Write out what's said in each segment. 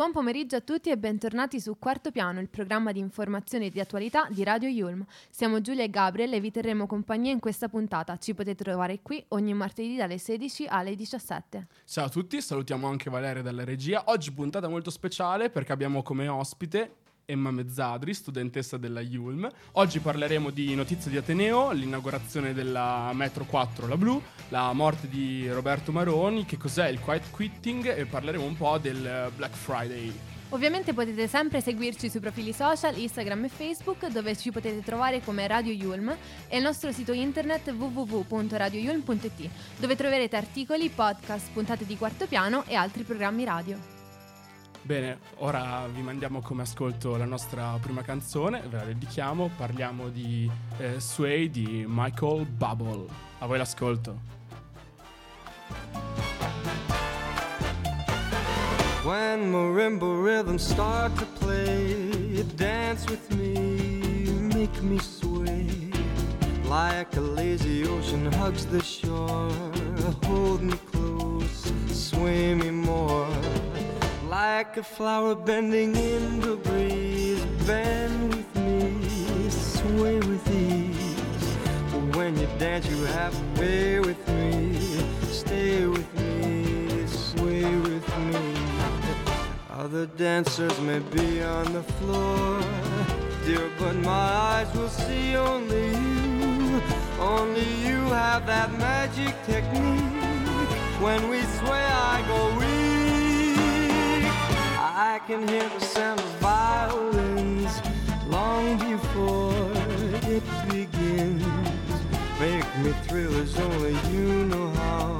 Buon pomeriggio a tutti e bentornati su Quarto Piano, il programma di informazione e di attualità di Radio Yulm. Siamo Giulia e Gabriel e vi terremo compagnia in questa puntata. Ci potete trovare qui ogni martedì dalle 16 alle 17. Ciao a tutti, salutiamo anche Valeria dalla regia. Oggi puntata molto speciale perché abbiamo come ospite Emma Mezzadri, studentessa della Yulm. Oggi parleremo di notizie di Ateneo, l'inaugurazione della Metro 4, la blu, la morte di Roberto Maroni, che cos'è il quiet quitting e parleremo un po' del Black Friday. Ovviamente potete sempre seguirci sui profili social, Instagram e Facebook, dove ci potete trovare come Radio Yulm e il nostro sito internet www.radioyulm.it, dove troverete articoli, podcast, puntate di quarto piano e altri programmi radio. Bene, ora vi mandiamo come ascolto la nostra prima canzone, ve la dedichiamo, parliamo di eh, Sway di Michael Bubble. A voi l'ascolto. When marimba rhythms start to play, dance with me, make me sway. Like a lazy ocean hugs the shore, hold me close, sway me more. Like a flower bending in the breeze, bend with me, sway with ease. When you dance, you have to pay with me, stay with me, sway with me. Other dancers may be on the floor, dear, but my eyes will see only you. Only you have that magic technique. When we sway, I go. I can hear the sound of violins long before it begins. Make me thrill as only you know how.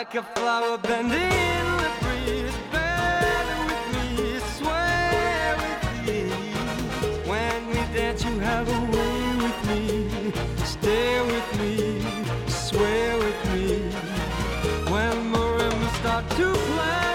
Like a flower bending in the breeze, bend with me, sway with me. When we dance, you have a way with me, stay with me, sway with me. When marimbas start to play,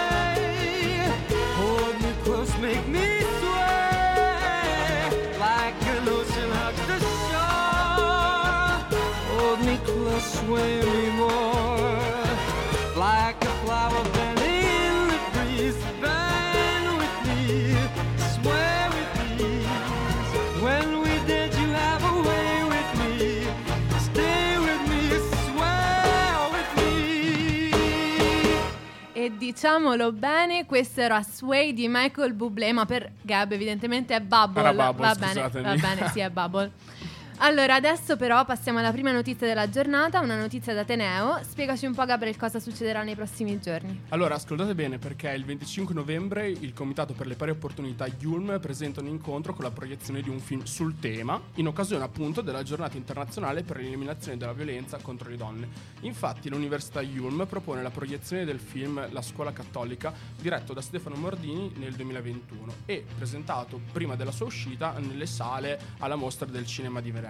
diciamolo bene, questo era Sway di Michael Bublé, ma per Gab evidentemente è Bubble. Era Bubble, va bene, va bene, sì, è Bubble. Allora, adesso però passiamo alla prima notizia della giornata, una notizia da Teneo. Spiegaci un po', Gabriel, cosa succederà nei prossimi giorni. Allora, ascoltate bene perché il 25 novembre il Comitato per le Pari Opportunità Yulm presenta un incontro con la proiezione di un film sul tema, in occasione appunto della giornata internazionale per l'eliminazione della violenza contro le donne. Infatti l'Università Yulm propone la proiezione del film La scuola cattolica, diretto da Stefano Mordini nel 2021 e presentato prima della sua uscita nelle sale alla mostra del cinema di Venezia.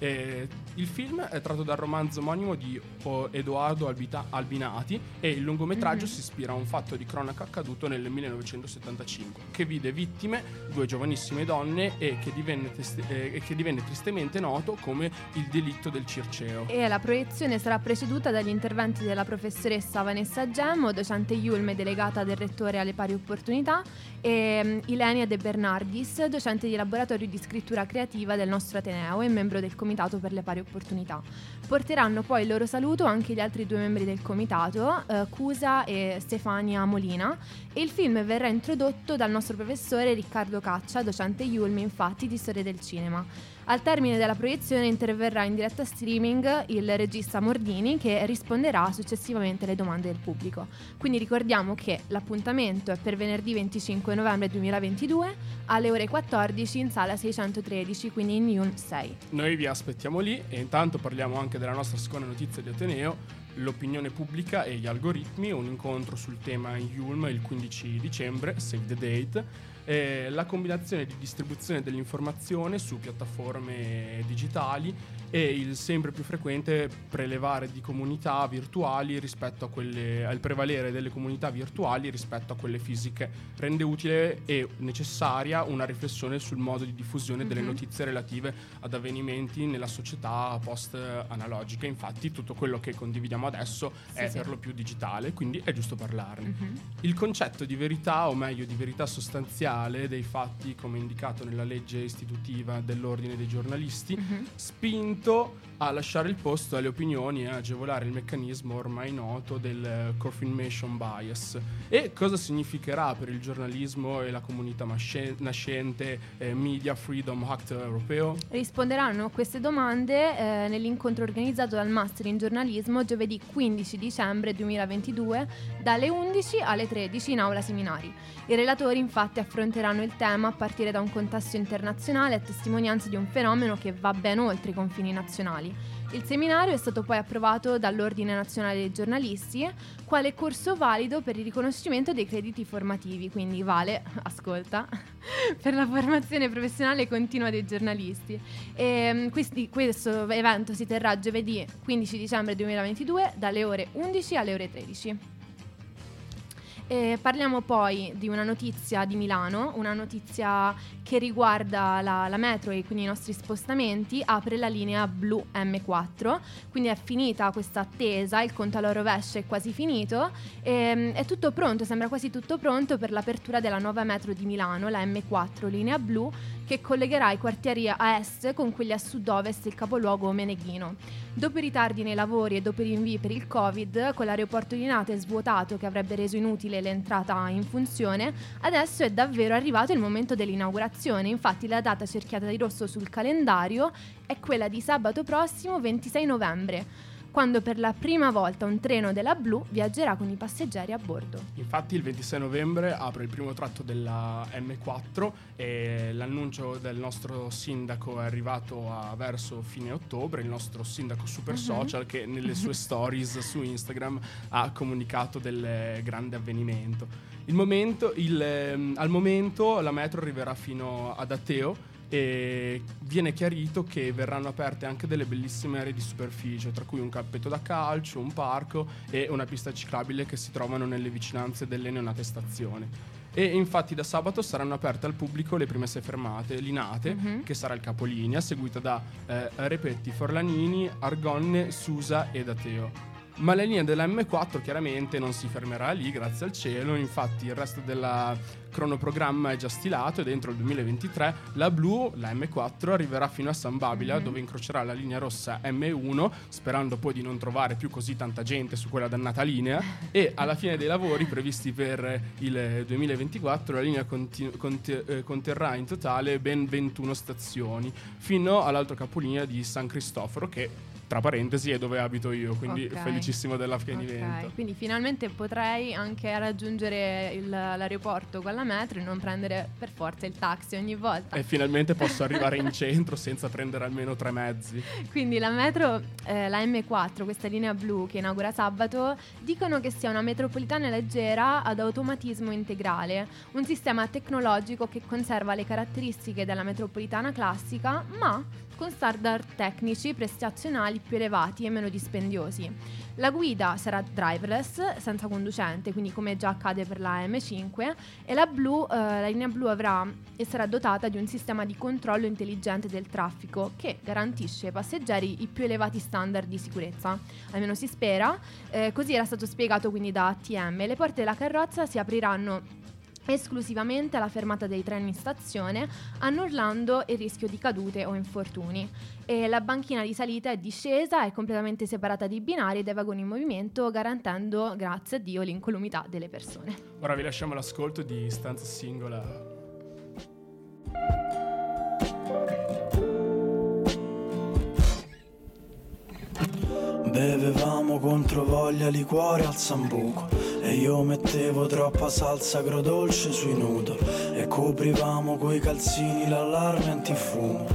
E il film è tratto dal romanzo omonimo di Edoardo Albita- Albinati e il lungometraggio Mhm. si ispira a un fatto di cronaca accaduto nel 1975 che vide vittime due giovanissime donne e che divenne, testi- eh, che divenne tristemente noto come il delitto del Circeo. E la proiezione sarà preceduta dagli interventi della professoressa Vanessa Gemmo, docente Yulm e delegata del rettore alle pari opportunità, e mm, Ilenia De Bernardis, docente di laboratorio di scrittura creativa del nostro Ateneo e membro del Comitato per le pari opportunità. Porteranno poi il loro saluto anche gli altri due membri del comitato, eh, Cusa e Stefania Molina, e il film verrà introdotto dal nostro professore Riccardo Caccia, docente Yulm infatti di storia del cinema. Al termine della proiezione interverrà in diretta streaming il regista Mordini che risponderà successivamente alle domande del pubblico. Quindi ricordiamo che l'appuntamento è per venerdì 25 novembre 2022 alle ore 14 in sala 613, quindi in Yulm 6. Noi vi aspettiamo lì e intanto parliamo anche della nostra seconda notizia di Ateneo, l'opinione pubblica e gli algoritmi, un incontro sul tema in Yulm il 15 dicembre, save the date, e la combinazione di distribuzione dell'informazione su piattaforme digitali e il sempre più frequente prelevare di comunità virtuali rispetto a quelle al prevalere delle comunità virtuali rispetto a quelle fisiche rende utile e necessaria una riflessione sul modo di diffusione delle Mhm. notizie relative ad avvenimenti nella società post analogica infatti tutto quello che condividiamo adesso Sì, è sì. per lo più digitale quindi è giusto parlarne Mhm. il concetto di verità, o meglio di verità sostanziale dei fatti, come indicato nella legge istitutiva dell'ordine dei giornalisti, Mhm. spinto a lasciare il posto alle opinioni e agevolare il meccanismo ormai noto del eh, confirmation bias. E cosa significherà per il giornalismo e la comunità nascente eh, Media Freedom Act europeo? Risponderanno a queste domande eh, nell'incontro organizzato dal Master in giornalismo giovedì 15 dicembre 2022 dalle 11 alle 13 in aula seminari. I relatori infatti affronteranno il tema a partire da un contesto internazionale a testimonianza di un fenomeno che va ben oltre i confini nazionali. Il seminario è stato poi approvato dall'Ordine Nazionale dei Giornalisti, quale corso valido per il riconoscimento dei crediti formativi, quindi vale, ascolta, per la formazione professionale continua dei giornalisti. E, questi- questo evento si terrà giovedì 15 dicembre 2022 dalle ore 11 alle ore 13. E parliamo poi di una notizia di Milano, una notizia che riguarda la, la metro e quindi i nostri spostamenti, apre la linea blu M4, quindi è finita questa attesa, il conto alla rovescia è quasi finito, e, è tutto pronto, sembra quasi tutto pronto per l'apertura della nuova metro di Milano, la M4 linea blu, che collegherà i quartieri a est con quelli a sud-ovest il capoluogo Meneghino. Dopo i ritardi nei lavori e dopo i rinvii per il Covid, con l'aeroporto di Nate svuotato che avrebbe reso inutile l'entrata in funzione, adesso è davvero arrivato il momento dell'inaugurazione. Infatti la data cerchiata di rosso sul calendario è quella di sabato prossimo 26 novembre, quando per la prima volta un treno della Blu viaggerà con i passeggeri a bordo. Infatti il 26 novembre apre il primo tratto della M4 e l'annuncio del nostro sindaco è arrivato verso fine ottobre, il nostro sindaco super Mhm. social che nelle sue stories su Instagram ha comunicato del grande avvenimento. Il momento- il, ehm, al momento la metro arriverà fino ad Ateo e viene chiarito che verranno aperte anche delle bellissime aree di superficie, tra cui un campetto da calcio, un parco e una pista ciclabile che si trovano nelle vicinanze delle neonate stazioni. E infatti da sabato saranno aperte al pubblico le prime sei fermate, Linate, Mhm. che sarà il capolinea, seguita da eh, Repetti, Forlanini, Argonne, Susa ed Ateo. Ma la linea della M4 chiaramente non si fermerà lì, grazie al cielo, infatti il resto del cronoprogramma è già stilato e dentro il 2023 la blu, la M4, arriverà fino a San Babila mm-hmm. dove incrocerà la linea rossa M1, sperando poi di non trovare più così tanta gente su quella dannata linea e alla fine dei lavori previsti per il 2024 la linea conti- conti- eh, conterrà in totale ben 21 stazioni fino all'altro capolinea di San Cristoforo che tra parentesi è dove abito io, quindi okay. felicissimo dell'avvenimento. Okay. Quindi finalmente potrei anche raggiungere il, l'aeroporto con la metro e non prendere per forza il taxi ogni volta. E finalmente posso arrivare in centro senza prendere almeno tre mezzi. Quindi la metro, eh, la M4, questa linea blu che inaugura sabato, dicono che sia una metropolitana leggera ad automatismo integrale, un sistema tecnologico che conserva le caratteristiche della metropolitana classica, ma con standard tecnici prestazionali più elevati e meno dispendiosi. La guida sarà driverless, senza conducente, quindi come già accade per la M5, e la, blu, eh, la linea blu avrà e sarà dotata di un sistema di controllo intelligente del traffico che garantisce ai passeggeri i più elevati standard di sicurezza. Almeno si spera. Eh, così era stato spiegato quindi da ATM. Le porte della carrozza si apriranno esclusivamente alla fermata dei treni in stazione, annullando il rischio di cadute o infortuni. E la banchina di salita e discesa è completamente separata dai binari e dai vagoni in movimento, garantendo, grazie a Dio, l'incolumità delle persone. Ora vi lasciamo l'ascolto di Stanza Singola. Bevevamo contro voglia liquore al sambuco E io mettevo troppa salsa agrodolce sui noodle E coprivamo coi calzini l'allarme antifumo.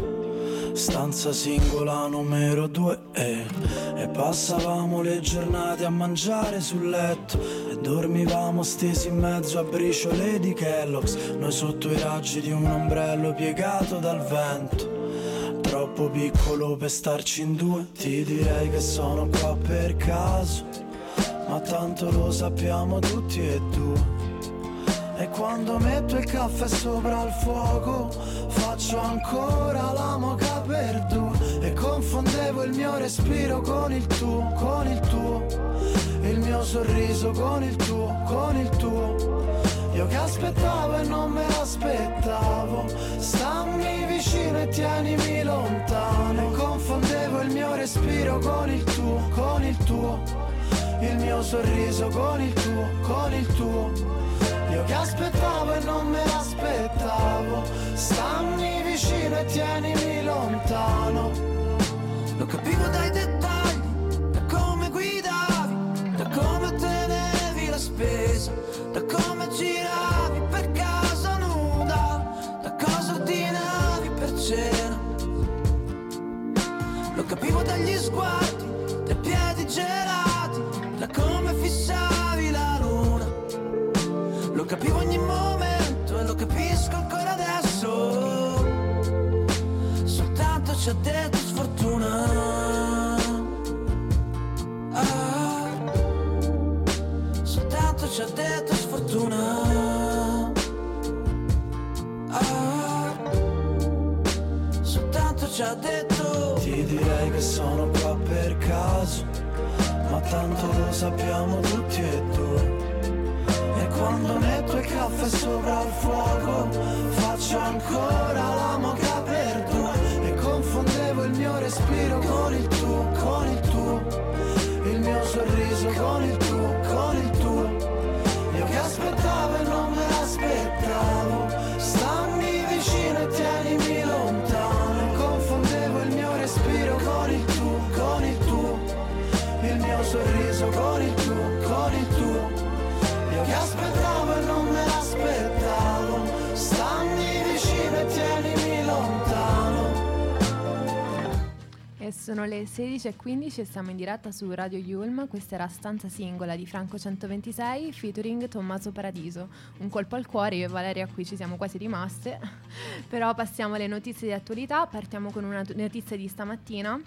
Stanza singola numero due e, e passavamo le giornate a mangiare sul letto E dormivamo stesi in mezzo a briciole di Kellogg's. Noi sotto i raggi di un ombrello piegato dal vento. Troppo piccolo per starci in due Ti direi che sono qua per caso Ma tanto lo sappiamo tutti e due. E quando metto il caffè sopra il fuoco Faccio ancora la moca per due. E confondevo il mio respiro con il tuo, con il tuo. Il mio sorriso con il tuo, con il tuo. Io che aspettavo e non me l'aspettavo. Stammi vicino e tienimi lontano. E confondevo il mio respiro con il tuo, con il tuo Il mio sorriso con il tuo, con il tuo. Io che aspettavo e non me l'aspettavo. Stammi vicino e tienimi lontano. Lo capivo dai dettagli Da come guidavi Da come tenevi la spesa Da come giravi per casa nuda, da cosa ordinavi per cena. Lo capivo dagli sguardi, ci ha detto sfortuna. Ah, soltanto ci ha detto sfortuna. Ah, soltanto ci ha detto. Ti direi che sono qua per caso, ma tanto lo sappiamo tutti e due. E quando metto il caffè sopra il fuoco, faccio ancora la moca respiro con il tuo, con il tuo. Sono le 16.15 e siamo in diretta su Radio Yulm. Questa era Stanza Singola di Franco 126 featuring Tommaso Paradiso. Un colpo al cuore, io e Valeria qui ci siamo quasi rimaste. Però passiamo alle notizie di attualità. Partiamo con una notizia di stamattina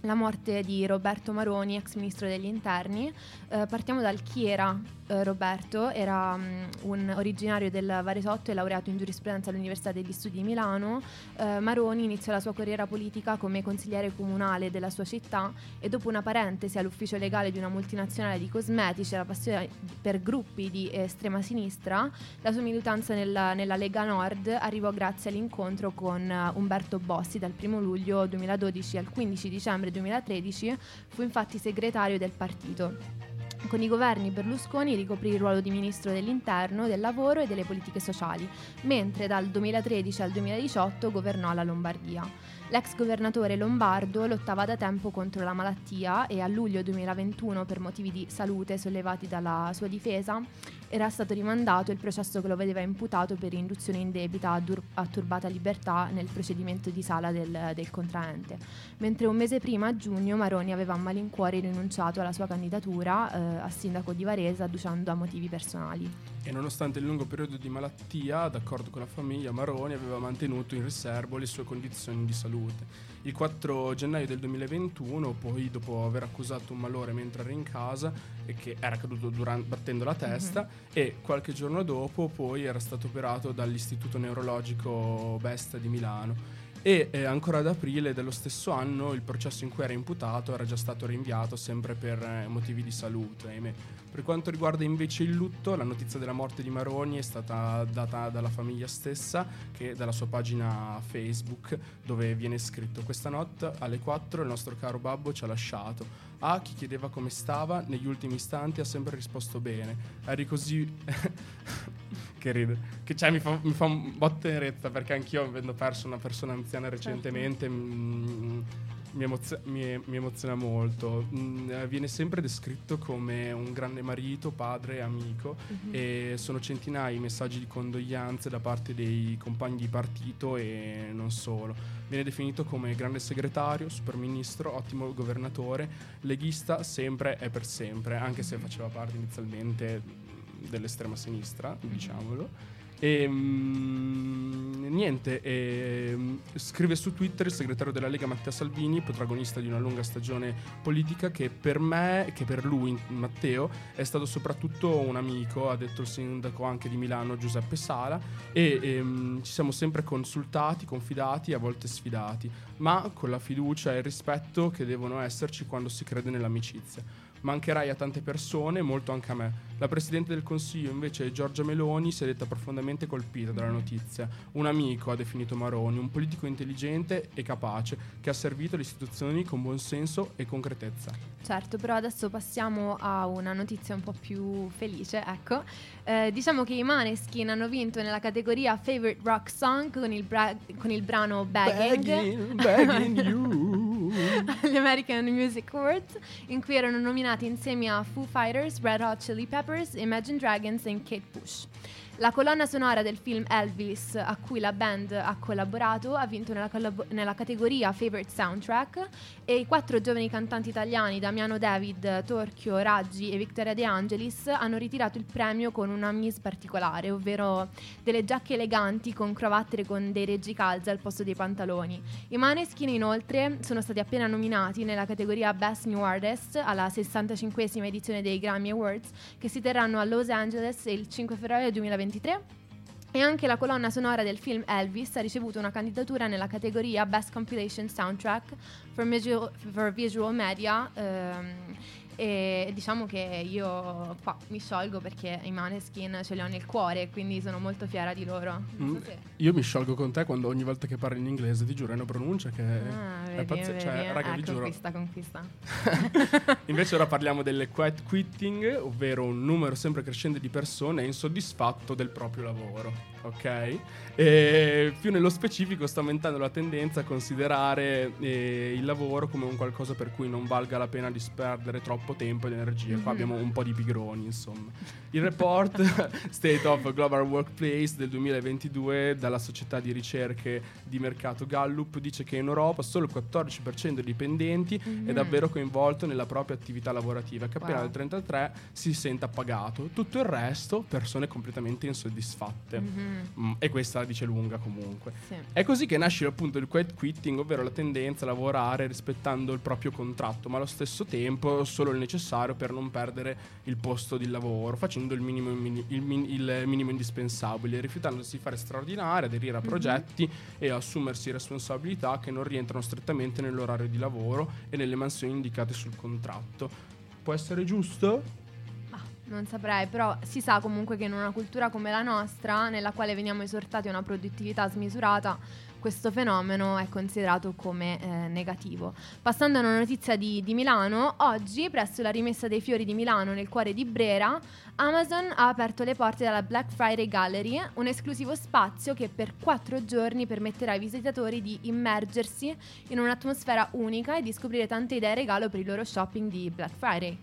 la morte di Roberto Maroni, ex ministro degli interni. Eh, partiamo dal chi era eh, Roberto, era um, un originario del Varesotto e laureato in giurisprudenza all'Università degli Studi di Milano. Eh, Maroni iniziò la sua carriera politica come consigliere comunale della sua città e dopo una parentesi all'ufficio legale di una multinazionale di cosmetici e la passione per gruppi di estrema sinistra, la sua militanza nella, nella Lega Nord arrivò grazie all'incontro con uh, Umberto Bossi dal 1 luglio 2012 al 15 dicembre 2013, fu infatti segretario del partito. Con i governi Berlusconi ricoprì il ruolo di ministro dell'interno, del lavoro e delle politiche sociali, mentre dal 2013 al 2018 governò la Lombardia. L'ex governatore lombardo lottava da tempo contro la malattia e a luglio 2021, per motivi di salute sollevati dalla sua difesa, era stato rimandato il processo che lo vedeva imputato per induzione indebita a, dur- a turbata libertà nel procedimento di sala del, del, contraente. Mentre un mese prima, a giugno, Maroni aveva a malincuore rinunciato alla sua candidatura eh, a sindaco di Varese, adducendo a motivi personali. E nonostante il lungo periodo di malattia, d'accordo con la famiglia, Maroni aveva mantenuto in riservo le sue condizioni di salute. Il 4 gennaio del 2021, poi dopo aver accusato un malore mentre era in casa e che era caduto durante, battendo la testa, mm-hmm. e qualche giorno dopo poi era stato operato dall'Istituto Neurologico Besta di Milano e eh, ancora ad aprile dello stesso anno il processo in cui era imputato era già stato rinviato sempre per eh, motivi di salute, ahimè. Per quanto riguarda invece il lutto, la notizia della morte di Maroni è stata data dalla famiglia stessa che dalla sua pagina Facebook dove viene scritto questa notte alle 4 il nostro caro babbo ci ha lasciato. A chi chiedeva come stava negli ultimi istanti ha sempre risposto bene. Eri così che ride. Che cioè mi fa, mi fa un botto tenerezza perché anch'io avendo perso una persona anziana recentemente certo. mh, mi, emozio- mi, mi, emoziona molto. Mh, viene sempre descritto come un grande marito, padre, amico mm-hmm. e sono centinaia i messaggi di condoglianze da parte dei compagni di partito e non solo. Viene definito come grande segretario, superministro, ottimo governatore, leghista sempre e per sempre, anche se faceva parte inizialmente dell'estrema sinistra, mm-hmm. diciamolo. E mh, niente, e, scrive su Twitter il segretario della Lega Matteo Salvini, protagonista di una lunga stagione politica, che per me, che per lui, Matteo, è stato soprattutto un amico, ha detto il sindaco anche di Milano Giuseppe Sala, e, e mh, ci siamo sempre consultati, confidati, a volte sfidati, ma con la fiducia e il rispetto che devono esserci quando si crede nell'amicizia mancherai a tante persone, molto anche a me. La Presidente del Consiglio, invece, Giorgia Meloni, si è detta profondamente colpita dalla notizia. Un amico, ha definito Maroni, un politico intelligente e capace, che ha servito le istituzioni con buon senso e concretezza. Certo, però adesso passiamo a una notizia un po' più felice, ecco. Eh, diciamo che i Maneskin hanno vinto nella categoria Favorite Rock Song con il, bra- con il brano Bagging. Bagging, bagging you. agli American Music Awards, in cui erano nominati insieme a Foo Fighters, Red Hot Chili Peppers, Imagine Dragons e Kate Bush. La colonna sonora del film Elvis, a cui la band ha collaborato, ha vinto nella, collab- nella, categoria Favorite Soundtrack e i quattro giovani cantanti italiani, Damiano David, Torchio, Raggi e Victoria De Angelis, hanno ritirato il premio con una mise particolare, ovvero delle giacche eleganti con cravatte con dei reggicalze al posto dei pantaloni. I Maneskin inoltre sono stati appena nominati nella categoria Best New Artist alla 65esima edizione dei Grammy Awards che si terranno a Los Angeles il 5 febbraio 2020 2023 e anche la colonna sonora del film Elvis ha ricevuto una candidatura nella categoria Best Compilation Soundtrack for Visual, for visual Media ehm, e diciamo che io qua mi sciolgo perché i Maneskin ce li ho nel cuore, quindi sono molto fiera di loro. Mm, so io mi sciolgo con te quando ogni volta che parli in inglese, ti giuro, è una pronuncia che ah, è pazzesca. Cioè, raga, eh, vi giuro. Conquista, conquista. Invece ora parliamo delle quiet quitting, ovvero un numero sempre crescente di persone insoddisfatto del proprio lavoro, ok? E più nello specifico sta aumentando la tendenza a considerare eh, il lavoro come un qualcosa per cui non valga la pena disperdere troppo tempo ed energia. Mm-hmm. Qua abbiamo un po' di pigroni, insomma. Il report State of Global Workplace del 2022 dalla società di ricerche di mercato Gallup dice che in Europa solo il 14% dei dipendenti mm-hmm. è davvero coinvolto nella propria attività lavorativa, che appena wow. il 33% si sente appagato. Tutto il resto persone completamente insoddisfatte. Mm-hmm. Mm, e questa la dice lunga comunque. sì. È così che nasce appunto il quiet quitting, ovvero la tendenza a lavorare rispettando il proprio contratto, ma allo stesso tempo solo il necessario per non perdere il posto di lavoro, facendo il minimo, il min- il minimo indispensabile, rifiutandosi di fare straordinari, aderire a Mhm. progetti e assumersi responsabilità che non rientrano strettamente nell'orario di lavoro e nelle mansioni indicate sul contratto. Può essere giusto? Non saprei, però si sa comunque che in una cultura come la nostra, nella quale veniamo esortati a una produttività smisurata, questo fenomeno è considerato come eh, negativo. Passando a una notizia di, di Milano, oggi presso la rimessa dei fiori di Milano nel cuore di Brera, Amazon ha aperto le porte della Black Friday Gallery, un esclusivo spazio che per quattro giorni permetterà ai visitatori di immergersi in un'atmosfera unica e di scoprire tante idee regalo per il loro shopping di Black Friday.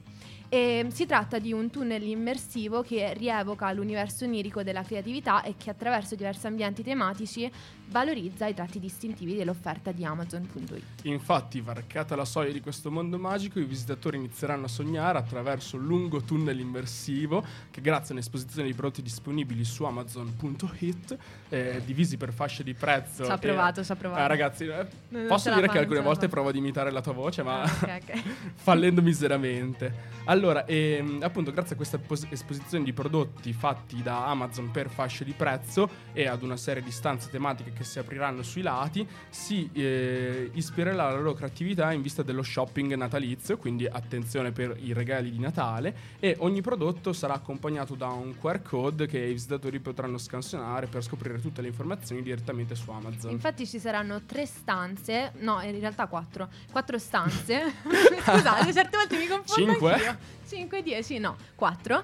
E si tratta di un tunnel immersivo che rievoca l'universo onirico della creatività e che attraverso diversi ambienti tematici valorizza i tratti distintivi dell'offerta di Amazon.it. Infatti, varcata la soglia di questo mondo magico, i visitatori inizieranno a sognare attraverso un lungo tunnel immersivo che grazie a un'esposizione di prodotti disponibili su Amazon.it, eh, divisi per fasce di prezzo. Ci ha provato, ci ha provato. Eh, ragazzi, eh, posso dire che alcune volte provo ad imitare la tua voce, ma Ah, ok, ok. fallendo miseramente. Allora, ehm, appunto, grazie a questa pos- esposizione di prodotti fatti da Amazon per fasce di prezzo e ad una serie di stanze tematiche che si apriranno sui lati, si eh, ispirerà la loro creatività in vista dello shopping natalizio, quindi attenzione per i regali di Natale, e ogni prodotto sarà accompagnato da un QR code che i visitatori potranno scansionare per scoprire tutte le informazioni direttamente su Amazon. Infatti ci saranno tre stanze, no, in realtà quattro, quattro stanze. Scusate, certe volte mi confondo Cinque? anch'io. 5, 10, no, 4,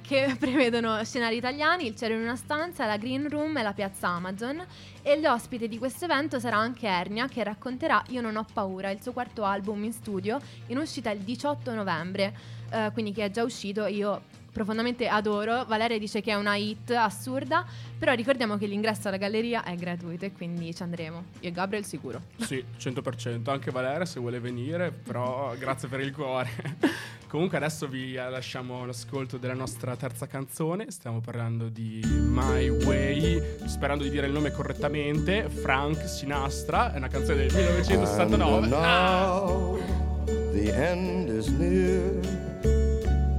che prevedono scenari italiani, il cielo in una stanza, la green room e la piazza Amazon. E l'ospite di questo evento sarà anche Ernia, che racconterà Io non ho paura, il suo quarto album in studio, in uscita il 18 novembre, eh, quindi che è già uscito. Io profondamente adoro. Valeria dice che è una hit assurda, però ricordiamo che l'ingresso alla galleria è gratuito e quindi ci andremo. Io e Gabriel sicuro. Sì, 100%. Anche Valeria se vuole venire, però grazie per il cuore. Comunque adesso vi lasciamo l'ascolto della nostra terza canzone. Stiamo parlando di My Way, sperando di dire il nome correttamente. Frank Sinastra, è una canzone del 1969. And Ah! now the end is near,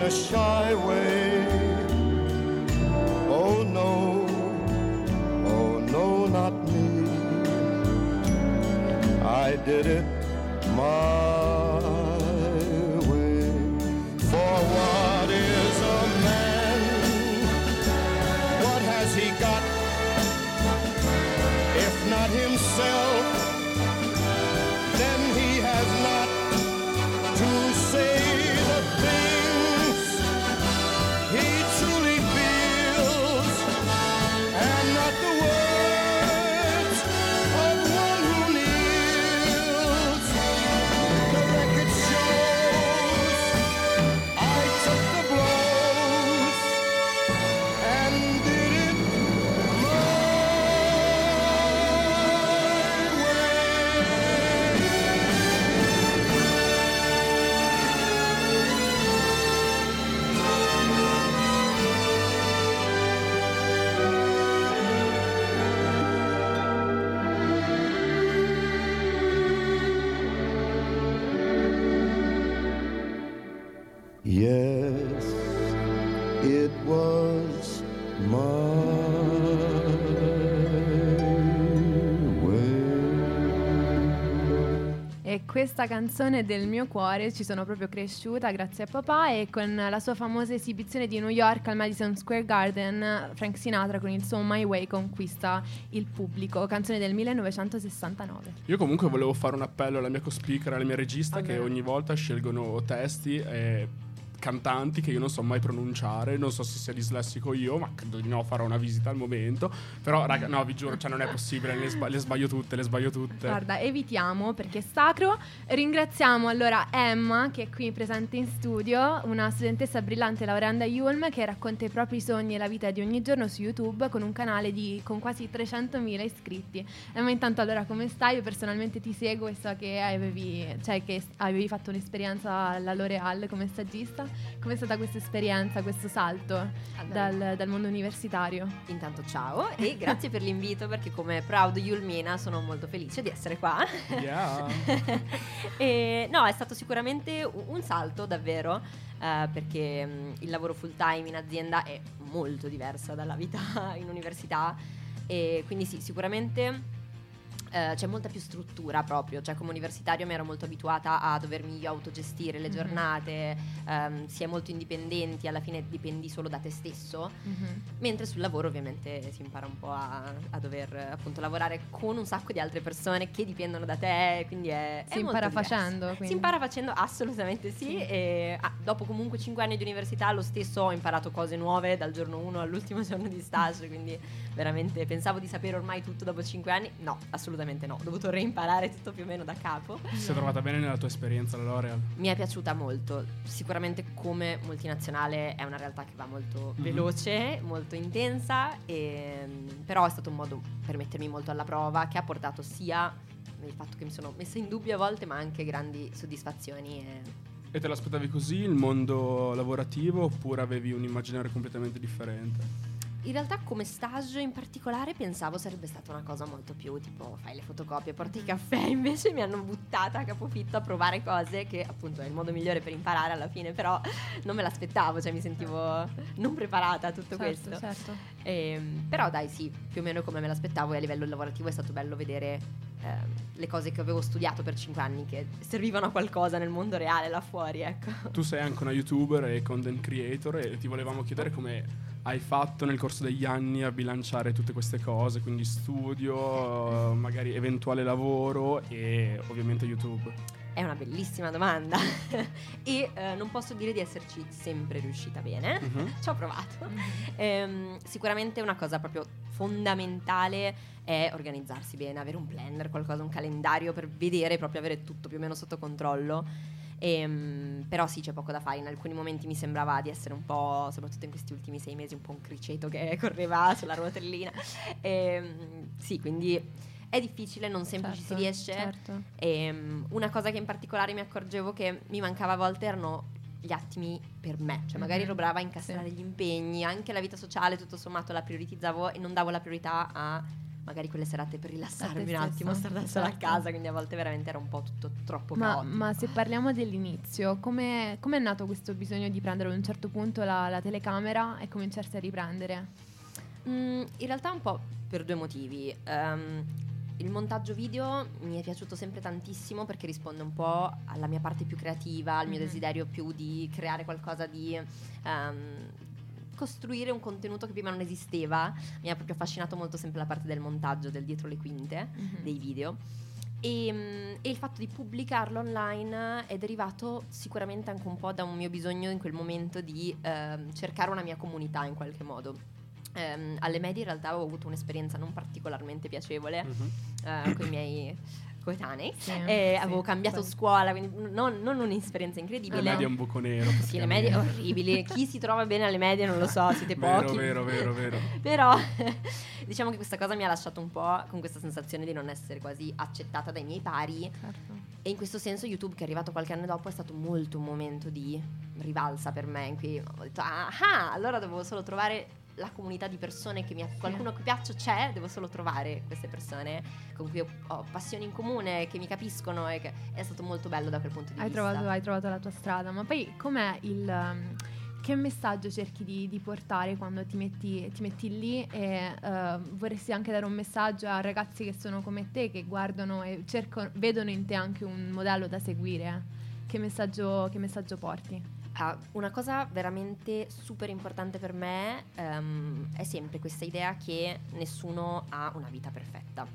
in a shy way. Oh no, oh no, not me. I did it my E questa canzone del mio cuore ci sono proprio cresciuta grazie a papà e con la sua famosa esibizione di New York al Madison Square Garden, Frank Sinatra con il suo My Way conquista il pubblico, canzone del 1969. Io comunque volevo fare un appello alla mia co-speaker, alla mia regista, che Vabbè. ogni volta scelgono testi e cantanti che io non so mai pronunciare, non so se sia dislessico io, ma credo di no, farò una visita al momento. Però, raga, no, vi giuro, cioè non è possibile, le, sba- le sbaglio tutte, le sbaglio tutte. Guarda, evitiamo perché è sacro. Ringraziamo allora Emma, che è qui presente in studio, una studentessa brillante laureanda Yulm che racconta i propri sogni e la vita di ogni giorno su YouTube con un canale di, con quasi 300.000 iscritti. Emma, intanto allora come stai? Io personalmente ti seguo e so che avevi, cioè, che avevi fatto un'esperienza alla L'Oreal come stagista. Com'è stata questa esperienza, questo salto Allora, dal, dal mondo universitario? Intanto ciao e grazie per l'invito perché come proud Yulmina sono molto felice di essere qua. Yeah. e, no, è stato sicuramente un, salto davvero eh, perché mh, il lavoro full time in azienda è molto diversa dalla vita in università e quindi sì, sicuramente eh, c'è molta più struttura proprio, cioè come universitario mi ero molto abituata a dovermi io autogestire le Mhm. giornate, ehm, si è molto indipendenti, alla fine dipendi solo da te stesso. Mentre sul lavoro ovviamente si impara un po' a, a dover appunto lavorare con un sacco di altre persone che dipendono da te, quindi è... Si è impara facendo, quindi. Si impara facendo assolutamente sì, Sì. e ah, dopo comunque 5 anni di università lo stesso ho imparato cose nuove dal giorno 1 all'ultimo giorno di stage, quindi veramente pensavo di sapere ormai tutto dopo 5 anni, no, assolutamente no, ho dovuto reimparare tutto più o meno da capo. Ti sei trovata bene nella tua esperienza alla L'Oreal? Mi è piaciuta molto, sicuramente come multinazionale è una realtà che va molto Mhm. veloce, molto intensa, e, però è stato un modo per mettermi molto alla prova che ha portato sia il fatto che mi sono messa in dubbio a volte, ma anche grandi soddisfazioni. E E te l'aspettavi così il mondo lavorativo oppure avevi un immaginario completamente differente? In realtà come stage in particolare pensavo sarebbe stata una cosa molto più tipo fai le fotocopie, porti il caffè, invece mi hanno buttata a capofitto a provare cose che appunto è il modo migliore per imparare alla fine, però non me l'aspettavo, cioè mi sentivo non preparata a tutto Certo, questo. certo. Ehm, però dai sì, più o meno come me l'aspettavo e a livello lavorativo è stato bello vedere ehm, le cose che avevo studiato per 5 anni che servivano a qualcosa nel mondo reale là fuori, ecco. Tu sei anche una youtuber e content creator e ti volevamo chiedere come hai fatto nel corso degli anni a bilanciare tutte queste cose, quindi studio, magari eventuale lavoro e ovviamente YouTube. È una bellissima domanda e eh, non posso dire di esserci sempre riuscita bene. Mhm. Ci ho provato. Ehm, sicuramente una cosa proprio fondamentale è organizzarsi bene, avere un planner, qualcosa, un calendario per vedere, proprio avere tutto più o meno sotto controllo. Ehm, però sì, c'è poco da fare. In alcuni momenti mi sembrava di essere un po', soprattutto in questi ultimi sei mesi, un po' un criceto che correva sulla rotellina. Ehm, sì, quindi è difficile, non sempre ci si Certo, riesce. certo. Ehm, una cosa che in particolare mi accorgevo che mi mancava a volte erano gli attimi per me, cioè magari ero brava a incastrare Sì. gli impegni, anche la vita sociale tutto sommato la prioritizzavo e non davo la priorità a magari quelle serate per rilassarmi un attimo, stare da sola a certo. casa, quindi a volte veramente era un po' tutto troppo Ma, caotico. ma se parliamo dell'inizio, come è nato questo bisogno di prendere a un certo punto la, la telecamera e cominciarsi a riprendere? Mm, in realtà un po' per due motivi. Ehm, il montaggio video mi è piaciuto sempre tantissimo perché risponde un po' alla mia parte più creativa, al mio Mhm. desiderio più di creare qualcosa di... ehm, costruire un contenuto che prima non esisteva. Mi ha proprio affascinato molto sempre la parte del montaggio, del dietro le quinte Mhm. dei video. E, mm, e il fatto di pubblicarlo online è derivato sicuramente anche un po' da un mio bisogno in quel momento di ehm, cercare una mia comunità in qualche modo. Ehm, alle medie in realtà avevo avuto un'esperienza non particolarmente piacevole Mhm. con i miei coetanei. Sì, E sì, avevo cambiato poi- scuola, quindi non, non un'esperienza Le incredibile. medie è un buco nero. Sì, le medie orribili. Chi si trova bene alle medie non lo so, siete Vero, pochi. vero, vero, vero. Però diciamo che questa cosa mi ha lasciato un po' con questa sensazione di non essere quasi accettata dai miei pari Certo. e in questo senso YouTube che è arrivato qualche anno dopo è stato molto un momento di rivalsa per me in cui ho detto ah, allora devo solo trovare la comunità di persone che mi qualcuno cui piaccio c'è, devo solo trovare queste persone con cui ho, ho passioni in comune, che mi capiscono e che è stato molto bello da quel punto di Hai vista. trovato, hai trovato la tua strada, ma poi com'è il... um, che messaggio cerchi di, di portare quando ti metti, ti metti lì e uh, vorresti anche dare un messaggio a ragazzi che sono come te, che guardano e cercano, vedono in te anche un modello da seguire? Che messaggio, che messaggio porti? Ah, una cosa veramente super importante per me ehm, è sempre questa idea che nessuno ha una vita perfetta.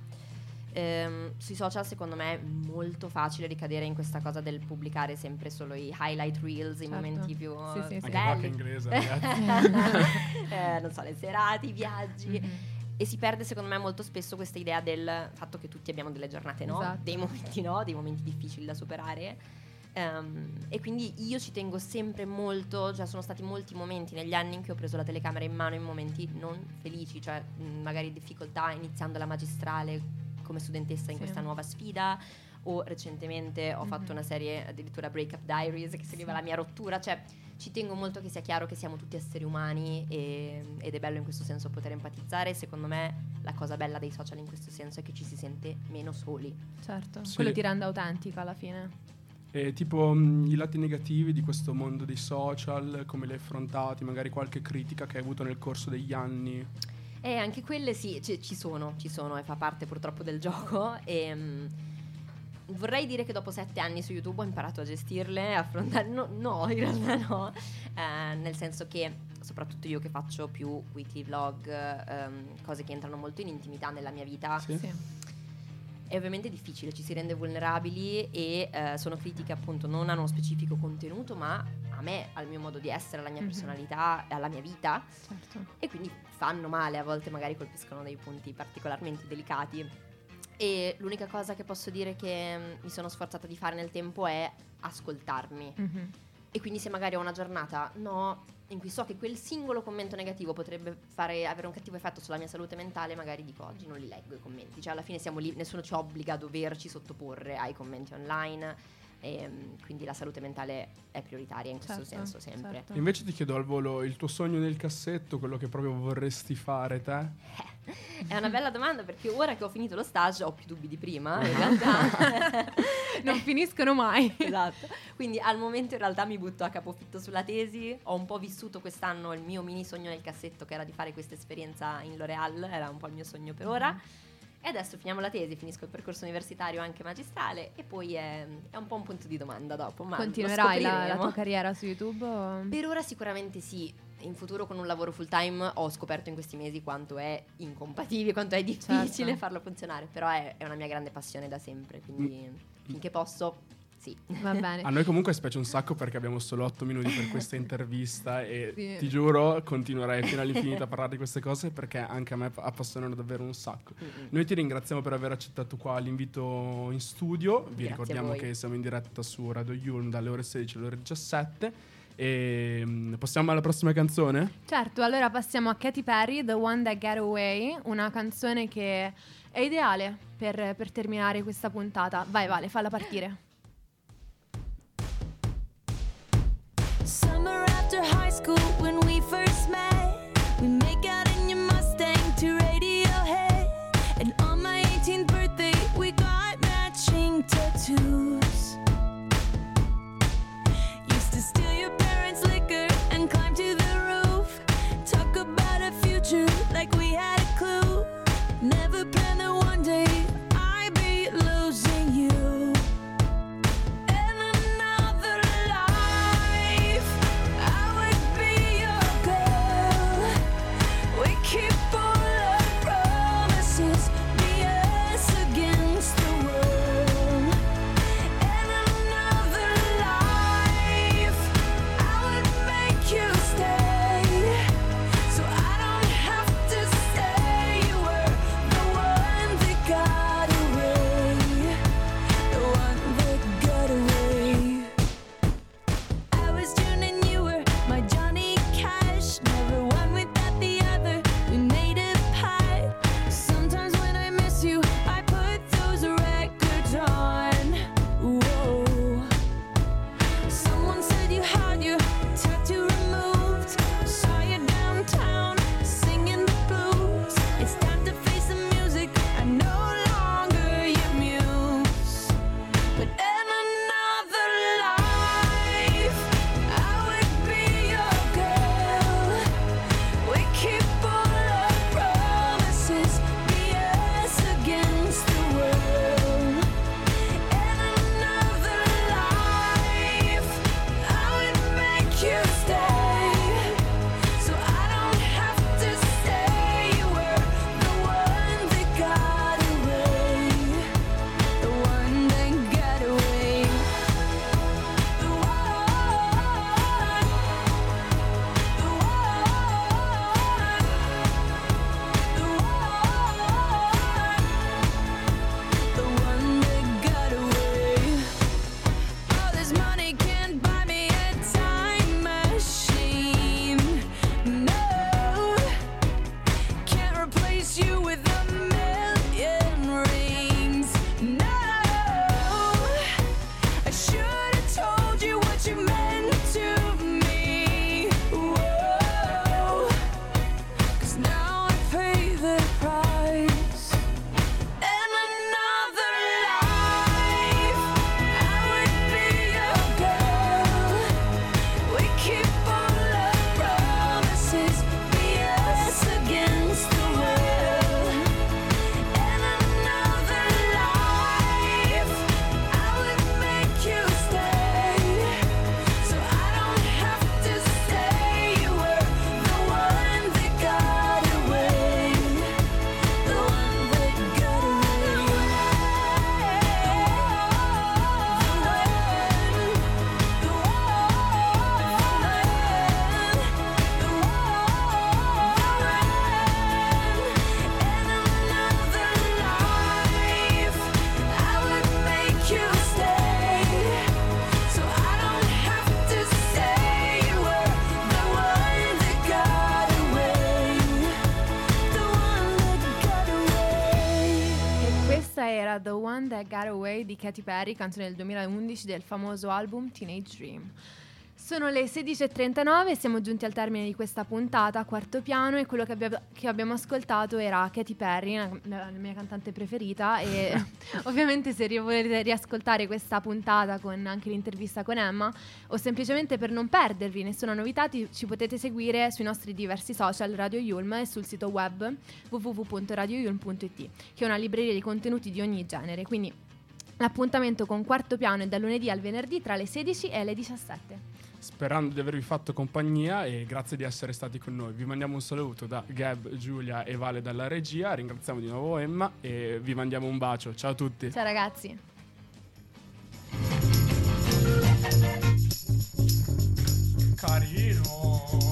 Ehm, sui social secondo me è molto facile ricadere in questa cosa del pubblicare sempre solo i highlight reels, i Certo. momenti più Sì, sì, sì. Anche belli. inglese. Eh, non so, le serate, i viaggi. Mhm. E si perde secondo me molto spesso questa idea del fatto che tutti abbiamo delle giornate no, Esatto. dei momenti no, dei momenti difficili da superare. Ehm, e quindi io ci tengo sempre molto, cioè sono stati molti momenti negli anni in cui ho preso la telecamera in mano in momenti non felici, cioè mh, magari difficoltà iniziando la magistrale come studentessa in Sì. questa nuova sfida o recentemente ho Mhm. fatto una serie addirittura Breakup Diaries che seguiva Sì. la mia rottura, cioè ci tengo molto che sia chiaro che siamo tutti esseri umani e- ed è bello in questo senso poter empatizzare. Secondo me la cosa bella dei social in questo senso è che ci si sente meno soli. Certo, Sì. quello ti rende autentica alla fine. E tipo mh, i lati negativi di questo mondo dei social, come li hai affrontati, magari qualche critica che hai avuto nel corso degli anni. E anche quelle sì, ci, ci sono, ci sono e fa parte purtroppo del gioco. E, mm, vorrei dire che dopo sette anni su YouTube ho imparato a gestirle, a affrontare. No, no, in realtà no. Eh, nel senso che, soprattutto io che faccio più weekly vlog, ehm, cose che entrano molto in intimità nella mia vita, Sì. Sì. È ovviamente difficile, ci si rende vulnerabili e eh, sono critiche appunto non a uno specifico contenuto, ma a me, al mio modo di essere, alla mia Mhm. personalità, alla mia vita Certo. e quindi fanno male, a volte magari colpiscono dei punti particolarmente delicati. E l'unica cosa che posso dire che mm, mi sono sforzata di fare nel tempo è ascoltarmi. Mhm. E quindi se magari ho una giornata no, in cui so che quel singolo commento negativo potrebbe fare, avere un cattivo effetto sulla mia salute mentale, magari dico oggi non li leggo i commenti. Cioè alla fine siamo lì, nessuno ci obbliga a doverci sottoporre ai commenti online. E, mm, quindi la salute mentale è prioritaria in questo Certo, senso sempre. certo. Invece ti chiedo al volo il tuo sogno nel cassetto, quello che proprio vorresti fare te? È una bella domanda perché ora che ho finito lo stage ho più dubbi di prima, in realtà. Non finiscono mai. esatto. Quindi al momento in realtà mi butto a capofitto sulla tesi. Ho un po' vissuto quest'anno il mio mini sogno nel cassetto che era di fare questa esperienza in L'Oreal, era un po' il mio sogno per ora. E adesso finiamo la tesi, finisco il percorso universitario anche magistrale e poi è, è un po' un punto di domanda dopo. Ma Continuerai la, la tua carriera su YouTube? o- Per ora sicuramente sì. In futuro con un lavoro full time ho scoperto in questi mesi quanto è incompatibile, quanto è difficile Certo. farlo funzionare, però è, è una mia grande passione da sempre, quindi finché posso Sì. Va bene. A noi comunque spiace un sacco perché abbiamo solo 8 minuti per questa intervista e Sì. ti giuro continuerai fino all'infinito a parlare di queste cose perché anche a me appassionano davvero un sacco. Mm-mm. Noi ti ringraziamo per aver accettato qua l'invito in studio. Vi Grazie ricordiamo che siamo in diretta su Radio Yulm dalle ore 16 alle ore 17. E mm, possiamo alla prossima canzone? Certo, allora passiamo a Katy Perry, The One That Got Away, una canzone che è ideale per, per terminare questa puntata. Vai Vale, falla partire. Summer after high school when we first met. We make out in your Mustang to Radiohead. And on my 18th birthday, we got matching tattoos. Got Away di Katy Perry, canzone del 2011 del famoso album Teenage Dream. Sono le 16.39 e siamo giunti al termine di questa puntata, quarto piano, e quello che, abbia- che abbiamo ascoltato era Katy Perry, la, la mia cantante preferita, e ovviamente se ri- volete riascoltare questa puntata con anche l'intervista con Emma, o semplicemente per non perdervi nessuna novità, ti- ci potete seguire sui nostri diversi social Radio Yulm e sul sito web www.radioyulm.it, che è una libreria di contenuti di ogni genere, quindi l'appuntamento con quarto piano è dal lunedì al venerdì tra le 16 e le 17 sperando di avervi fatto compagnia e grazie di essere stati con noi. Vi mandiamo un saluto da Gab, Giulia e Vale dalla regia, ringraziamo di nuovo Emma e vi mandiamo un bacio. Ciao a tutti. Ciao ragazzi. Carino.